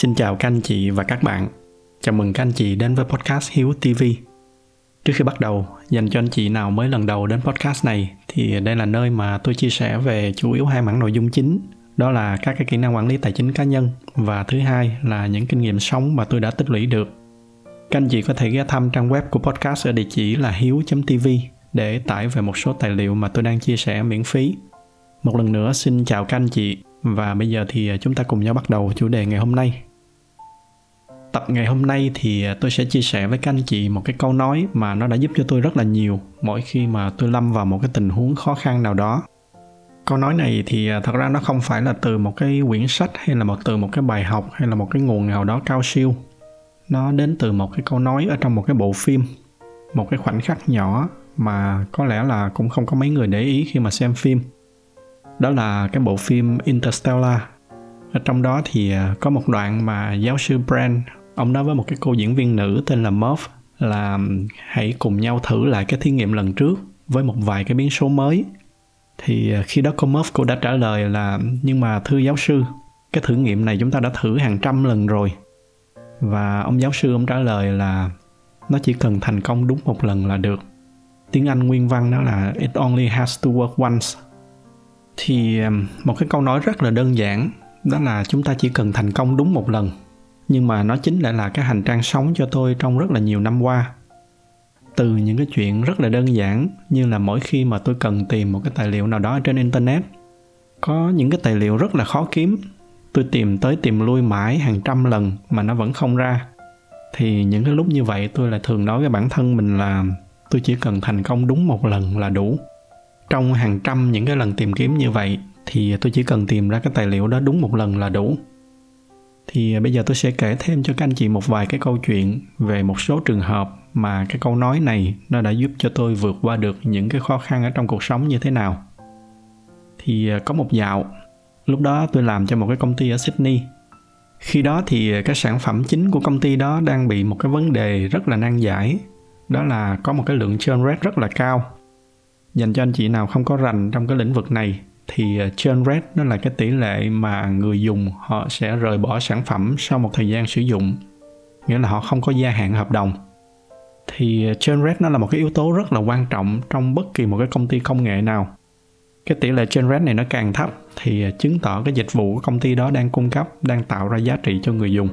Xin chào các anh chị và các bạn. Chào mừng các anh chị đến với podcast Hiếu TV. Trước khi bắt đầu, dành cho anh chị nào mới lần đầu đến podcast này thì đây là nơi mà tôi chia sẻ về chủ yếu hai mảng nội dung chính. Đó là các cái kỹ năng quản lý tài chính cá nhân và thứ hai là những kinh nghiệm sống mà tôi đã tích lũy được. Các anh chị có thể ghé thăm trang web của podcast ở địa chỉ là hiếu.tv để tải về một số tài liệu mà tôi đang chia sẻ miễn phí. Một lần nữa xin chào các anh chị và bây giờ thì à, chúng ta cùng nhau bắt đầu chủ đề ngày hôm nay tập ngày hôm nay thì tôi sẽ chia sẻ với các anh chị một cái câu nói mà nó đã giúp cho tôi rất là nhiều mỗi khi mà tôi lâm vào một cái tình huống khó khăn nào đó. Câu nói này thì à, thật ra nó không phải là từ một cái quyển sách hay là một, từ một cái bài học hay là một cái nguồn nào đó cao siêu. Nó đến từ một cái câu nói ở trong một cái bộ phim, một cái khoảnh khắc nhỏ mà có lẽ là cũng không có mấy người để ý khi mà xem phim. Đó là cái bộ phim Interstellar. Ở trong đó thì à, có một đoạn mà giáo sư Brand ông nói với một cái cô diễn viên nữ tên là Murph là hãy cùng nhau thử lại cái thí nghiệm lần trước với một vài cái biến số mới. Thì ờ, khi đó cô Murph cô đã trả lời là, nhưng mà thưa giáo sư, cái thử nghiệm này chúng ta đã thử hàng trăm lần rồi. Và ông giáo sư ông trả lời là, nó chỉ cần thành công đúng một lần là được. Tiếng anh nguyên văn đó là, it only has to work once. Thì một cái câu nói rất là đơn giản, đó là, chúng ta chỉ cần thành công đúng một lần nhưng mà nó chính lại là cái hành trang sống cho tôi trong rất là nhiều năm qua. Từ những cái chuyện rất là đơn giản như là mỗi khi mà tôi cần tìm một cái tài liệu nào đó trên internet, có những cái tài liệu rất là khó kiếm, tôi tìm tới tìm lui mãi hàng trăm lần mà nó vẫn không ra. Thì những cái lúc như vậy tôi lại thường nói với bản thân mình là tôi chỉ cần thành công đúng một lần là đủ. Trong hàng trăm những cái lần tìm kiếm như vậy thì tôi chỉ cần tìm ra cái tài liệu đó đúng một lần là đủ thì à, bây giờ tôi sẽ kể thêm cho các anh chị một vài cái câu chuyện về một số trường hợp mà cái câu nói này nó đã giúp cho tôi vượt qua được những cái khó khăn ở trong cuộc sống như thế nào. Thì à, có một dạo, lúc đó tôi làm cho một cái công ty ở sydney. Khi đó thì à, cái sản phẩm chính của công ty đó đang bị một cái vấn đề rất là nan giải, đó là có một cái lượng churn rate rất là cao. Dành cho anh chị nào không có rành trong cái lĩnh vực này thì ờ, churn rate nó là cái tỷ lệ mà người dùng họ sẽ rời bỏ sản phẩm sau một thời gian sử dụng, nghĩa là họ không có gia hạn hợp đồng. Thì ờ, churn rate nó là một cái yếu tố rất là quan trọng trong bất kỳ một cái công ty công nghệ nào. Cái tỷ lệ churn rate này nó càng thấp thì ờ, chứng tỏ cái dịch vụ của công ty đó đang cung cấp, đang tạo ra giá trị cho người dùng.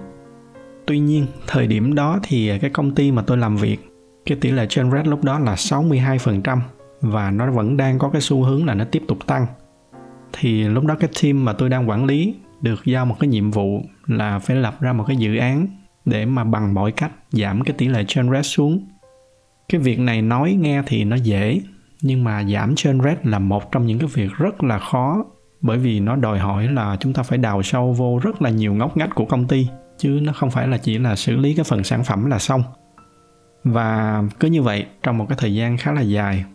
Tuy nhiên, thời điểm đó thì cái công ty mà tôi làm việc, cái tỷ lệ churn rate lúc đó là 62% và nó vẫn đang có cái xu hướng là nó tiếp tục tăng thì lúc đó cái team mà tôi đang quản lý được giao một cái nhiệm vụ là phải lập ra một cái dự án để mà bằng mọi cách giảm cái tỷ lệ churn rate xuống. Cái việc này nói nghe thì nó dễ, nhưng mà giảm churn rate là một trong những cái việc rất là khó, bởi vì nó đòi hỏi là chúng ta phải đào sâu vô rất là nhiều ngóc ngách của công ty, chứ nó không phải là chỉ là xử lý cái phần sản phẩm là xong. Và cứ như vậy, trong một cái thời gian khá là dài,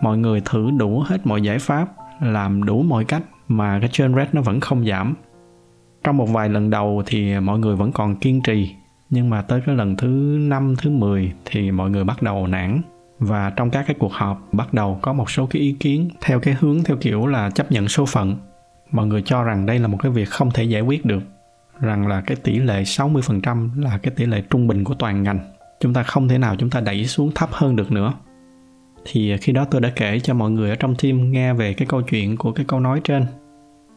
mọi người thử đủ hết mọi giải pháp làm đủ mọi cách mà cái churn rate nó vẫn không giảm. Trong một vài lần đầu thì mọi người vẫn còn kiên trì, nhưng mà tới cái lần thứ năm, thứ 10 thì mọi người bắt đầu nản. Và trong các cái cuộc họp bắt đầu có một số cái ý kiến theo cái hướng theo kiểu là chấp nhận số phận. Mọi người cho rằng đây là một cái việc không thể giải quyết được, rằng là cái tỷ lệ 60% là cái tỷ lệ trung bình của toàn ngành. Chúng ta không thể nào chúng ta đẩy xuống thấp hơn được nữa thì khi đó tôi đã kể cho mọi người ở trong team nghe về cái câu chuyện của cái câu nói trên.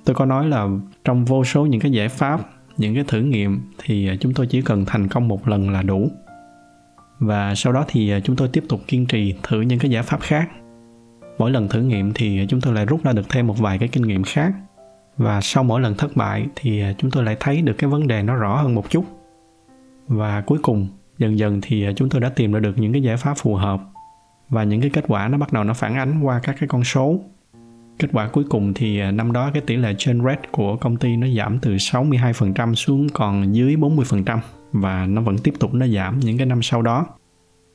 Tôi có nói là trong vô số những cái giải pháp, những cái thử nghiệm thì chúng tôi chỉ cần thành công một lần là đủ. Và sau đó thì chúng tôi tiếp tục kiên trì thử những cái giải pháp khác. Mỗi lần thử nghiệm thì chúng tôi lại rút ra được thêm một vài cái kinh nghiệm khác. Và sau mỗi lần thất bại thì chúng tôi lại thấy được cái vấn đề nó rõ hơn một chút. Và cuối cùng, dần dần thì chúng tôi đã tìm ra được những cái giải pháp phù hợp và những cái kết quả nó bắt đầu nó phản ánh qua các cái con số. Kết quả cuối cùng thì à, năm đó cái tỷ lệ churn rate của công ty nó giảm từ 62% xuống còn dưới 40% và nó vẫn tiếp tục nó giảm những cái năm sau đó.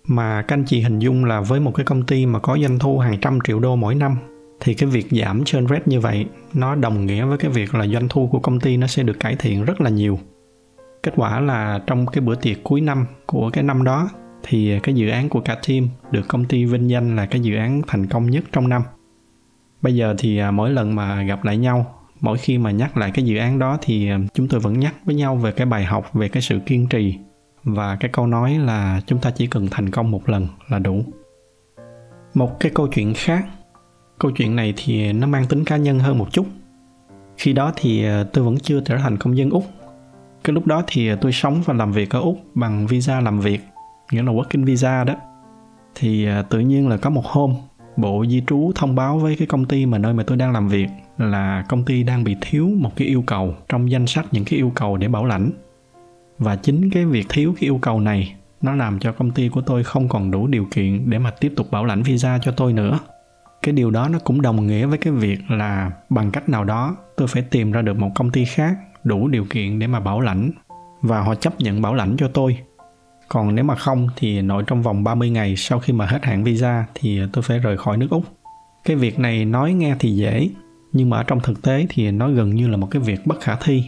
Mà các anh chị hình dung là với một cái công ty mà có doanh thu hàng trăm triệu đô mỗi năm thì cái việc giảm churn rate như vậy nó đồng nghĩa với cái việc là doanh thu của công ty nó sẽ được cải thiện rất là nhiều. Kết quả là trong cái bữa tiệc cuối năm của cái năm đó thì cái dự án của cả team được công ty vinh danh là cái dự án thành công nhất trong năm. Bây giờ thì à, mỗi lần mà gặp lại nhau, mỗi khi mà nhắc lại cái dự án đó thì à, chúng tôi vẫn nhắc với nhau về cái bài học, về cái sự kiên trì và cái câu nói là chúng ta chỉ cần thành công một lần là đủ. Một cái câu chuyện khác, câu chuyện này thì nó mang tính cá nhân hơn một chút. Khi đó thì à, tôi vẫn chưa trở thành công dân úc. Cái lúc đó thì tôi sống và làm việc ở úc bằng visa làm việc nghĩa là working visa đó, thì à, tự nhiên là có một hôm bộ di trú thông báo với cái công ty mà nơi mà tôi đang làm việc là công ty đang bị thiếu một cái yêu cầu trong danh sách những cái yêu cầu để bảo lãnh. Và chính cái việc thiếu cái yêu cầu này nó làm cho công ty của tôi không còn đủ điều kiện để mà tiếp tục bảo lãnh visa cho tôi nữa. Cái điều đó nó cũng đồng nghĩa với cái việc là bằng cách nào đó tôi phải tìm ra được một công ty khác đủ điều kiện để mà bảo lãnh. Và họ chấp nhận bảo lãnh cho tôi. Còn nếu mà không thì nội trong vòng 30 ngày sau khi mà hết hạn visa thì tôi phải rời khỏi nước Úc. Cái việc này nói nghe thì dễ, nhưng mà ở trong thực tế thì nó gần như là một cái việc bất khả thi.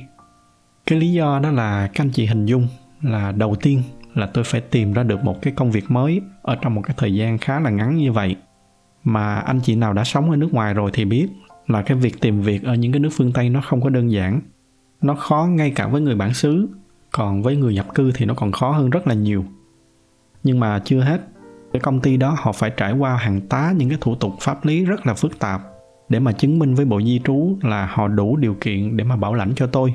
Cái lý do đó là các anh chị hình dung là đầu tiên là tôi phải tìm ra được một cái công việc mới ở trong một cái thời gian khá là ngắn như vậy mà anh chị nào đã sống ở nước ngoài rồi thì biết là cái việc tìm việc ở những cái nước phương Tây nó không có đơn giản. Nó khó ngay cả với người bản xứ, còn với người nhập cư thì nó còn khó hơn rất là nhiều. Nhưng mà chưa hết, cái công ty đó họ phải trải qua hàng tá những cái thủ tục pháp lý rất là phức tạp để mà chứng minh với bộ di trú là họ đủ điều kiện để mà bảo lãnh cho tôi.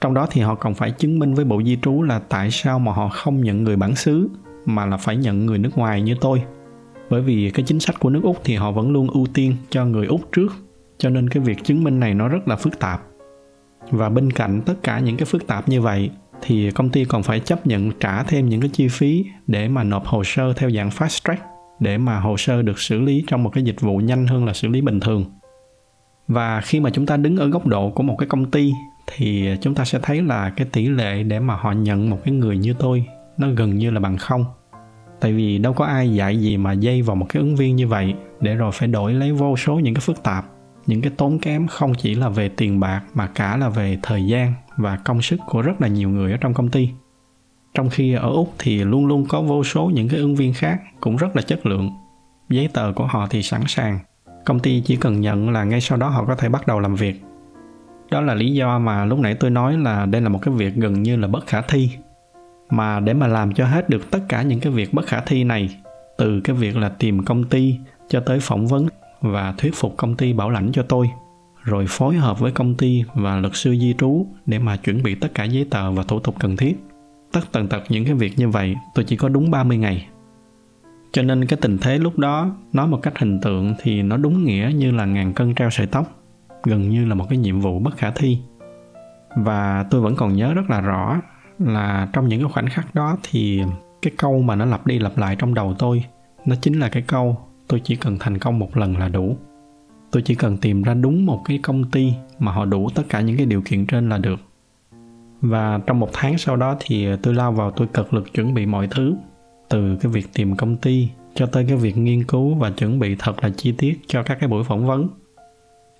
Trong đó thì họ còn phải chứng minh với bộ di trú là tại sao mà họ không nhận người bản xứ mà là phải nhận người nước ngoài như tôi bởi vì cái chính sách của nước úc thì họ vẫn luôn ưu tiên cho người úc trước cho nên cái việc chứng minh này nó rất là phức tạp và bên cạnh tất cả những cái phức tạp như vậy thì công ty còn phải chấp nhận trả thêm những cái chi phí để mà nộp hồ sơ theo dạng fast track, để mà hồ sơ được xử lý trong một cái dịch vụ nhanh hơn là xử lý bình thường. Và khi mà chúng ta đứng ở góc độ của một cái công ty, thì chúng ta sẽ thấy là cái tỷ lệ để mà họ nhận một cái người như tôi, nó gần như là bằng không. Tại vì đâu có ai dạy gì mà dây vào một cái ứng viên như vậy để rồi phải đổi lấy vô số những cái phức tạp, những cái tốn kém không chỉ là về tiền bạc mà cả là về thời gian và công sức của rất là nhiều người ở trong công ty. Trong khi ở úc thì luôn luôn có vô số những cái ứng viên khác cũng rất là chất lượng. Giấy tờ của họ thì sẵn sàng. Công ty chỉ cần nhận là ngay sau đó họ có thể bắt đầu làm việc. Đó là lý do mà lúc nãy tôi nói là đây là một cái việc gần như là bất khả thi. Mà để mà làm cho hết được tất cả những cái việc bất khả thi này, từ cái việc là tìm công ty cho tới phỏng vấn và thuyết phục công ty bảo lãnh cho tôi rồi phối hợp với công ty và luật sư di trú để mà chuẩn bị tất cả giấy tờ và thủ tục cần thiết. Tất tần tật những cái việc như vậy tôi chỉ có đúng 30 ngày. Cho nên cái tình thế lúc đó nói một cách hình tượng thì nó đúng nghĩa như là ngàn cân treo sợi tóc, gần như là một cái nhiệm vụ bất khả thi. Và tôi vẫn còn nhớ rất là rõ là trong những cái khoảnh khắc đó thì cái câu mà nó lặp đi lặp lại trong đầu tôi nó chính là cái câu tôi chỉ cần thành công một lần là đủ tôi chỉ cần tìm ra đúng một cái công ty mà họ đủ tất cả những cái điều kiện trên là được. Và trong một tháng sau đó thì tôi lao vào tôi cực lực chuẩn bị mọi thứ, từ cái việc tìm công ty cho tới cái việc nghiên cứu và chuẩn bị thật là chi tiết cho các cái buổi phỏng vấn.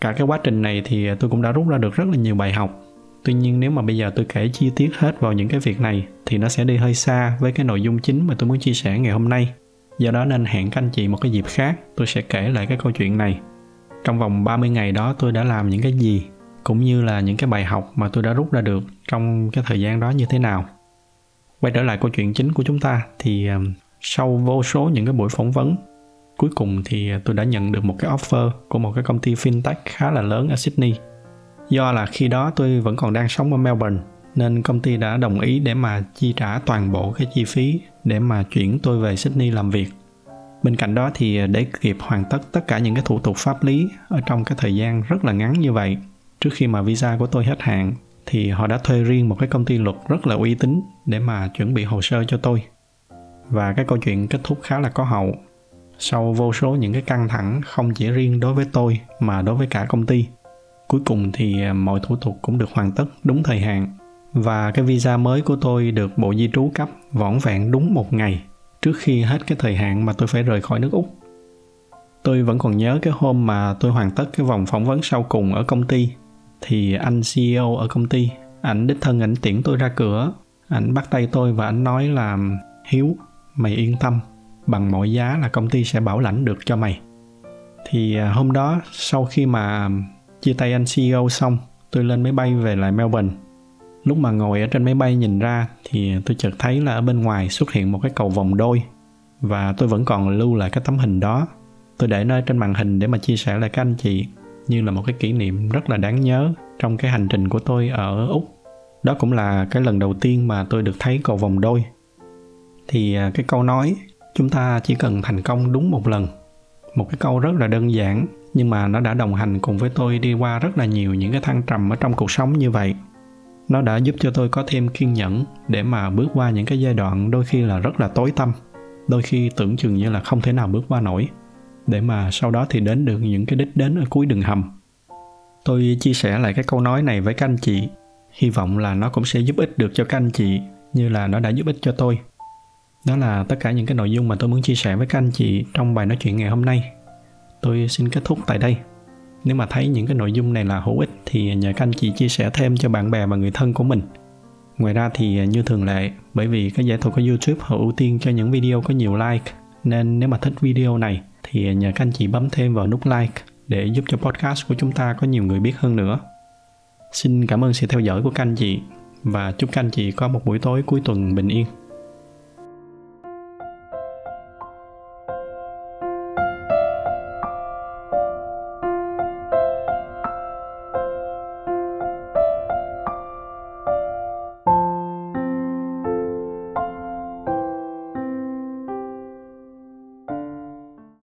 Cả cái quá trình này thì tôi cũng đã rút ra được rất là nhiều bài học. Tuy nhiên nếu mà bây giờ tôi kể chi tiết hết vào những cái việc này thì nó sẽ đi hơi xa với cái nội dung chính mà tôi muốn chia sẻ ngày hôm nay. Do đó nên hẹn các anh chị một cái dịp khác, tôi sẽ kể lại cái câu chuyện này trong vòng 30 ngày đó tôi đã làm những cái gì, cũng như là những cái bài học mà tôi đã rút ra được trong cái thời gian đó như thế nào quay trở lại câu chuyện chính của chúng ta thì ờ, sau vô số những cái buổi phỏng vấn, cuối cùng thì tôi đã nhận được một cái offer của một cái công ty fintech khá là lớn ở Sydney do là khi đó tôi vẫn còn đang sống ở Melbourne, nên công ty đã đồng ý để mà chi trả toàn bộ cái chi phí để mà chuyển tôi về Sydney làm việc. Bên cạnh đó thì để kịp hoàn tất tất cả những cái thủ tục pháp lý ở trong cái thời gian rất là ngắn như vậy, trước khi mà visa của tôi hết hạn thì họ đã thuê riêng một cái công ty luật rất là uy tín để mà chuẩn bị hồ sơ cho tôi. Và cái câu chuyện kết thúc khá là có hậu. Sau vô số những cái căng thẳng không chỉ riêng đối với tôi mà đối với cả công ty cuối cùng thì à, mọi thủ tục cũng được hoàn tất đúng thời hạn và cái visa mới của tôi được bộ di trú cấp vỏn vẹn đúng một ngày trước khi hết cái thời hạn mà tôi phải rời khỏi nước úc tôi vẫn còn nhớ cái hôm mà tôi hoàn tất cái vòng phỏng vấn sau cùng ở công ty. Thì anh ceo ở công ty ảnh đích thân ảnh tiễn tôi ra cửa. Ảnh bắt tay tôi và ảnh nói là hiếu mày yên tâm bằng mọi giá là công ty sẽ bảo lãnh được cho mày. Thì à, hôm đó sau khi mà chia tay anh CEO xong, tôi lên máy bay về lại Melbourne. Lúc mà ngồi ở trên máy bay nhìn ra thì tôi chợt thấy là ở bên ngoài xuất hiện một cái cầu vòng đôi và tôi vẫn còn lưu lại cái tấm hình đó. Tôi để nó trên màn hình để mà chia sẻ lại các anh chị như là một cái kỷ niệm rất là đáng nhớ trong cái hành trình của tôi ở Úc. Đó cũng là cái lần đầu tiên mà tôi được thấy cầu vòng đôi. Thì à, cái câu nói, chúng ta chỉ cần thành công đúng một lần. Một cái câu rất là đơn giản nhưng mà nó đã đồng hành cùng với tôi đi qua rất là nhiều những cái thăng trầm ở trong cuộc sống như vậy nó đã giúp cho tôi có thêm kiên nhẫn để mà bước qua những cái giai đoạn đôi khi là rất là tối tăm đôi khi tưởng chừng như là không thể nào bước qua nổi. Để mà sau đó thì đến được những cái đích đến ở cuối đường hầm. Tôi chia sẻ lại cái câu nói này với các anh chị. Hy vọng là nó cũng sẽ giúp ích được cho các anh chị, như là nó đã giúp ích cho tôi. Đó là tất cả những cái nội dung mà tôi muốn chia sẻ với các anh chị trong bài nói chuyện ngày hôm nay. Tôi xin kết thúc tại đây nếu mà thấy những cái nội dung này là hữu ích thì nhờ các anh chị chia sẻ thêm cho bạn bè và người thân của mình. Ngoài ra thì à, như thường lệ, bởi vì cái giải thuật của youtube họ ưu tiên cho những video có nhiều like, nên nếu mà thích video này thì nhờ các anh chị bấm thêm vào nút like để giúp cho podcast của chúng ta có nhiều người biết hơn nữa. Xin cảm ơn sự theo dõi của các anh chị và chúc các anh chị có một buổi tối cuối tuần bình yên.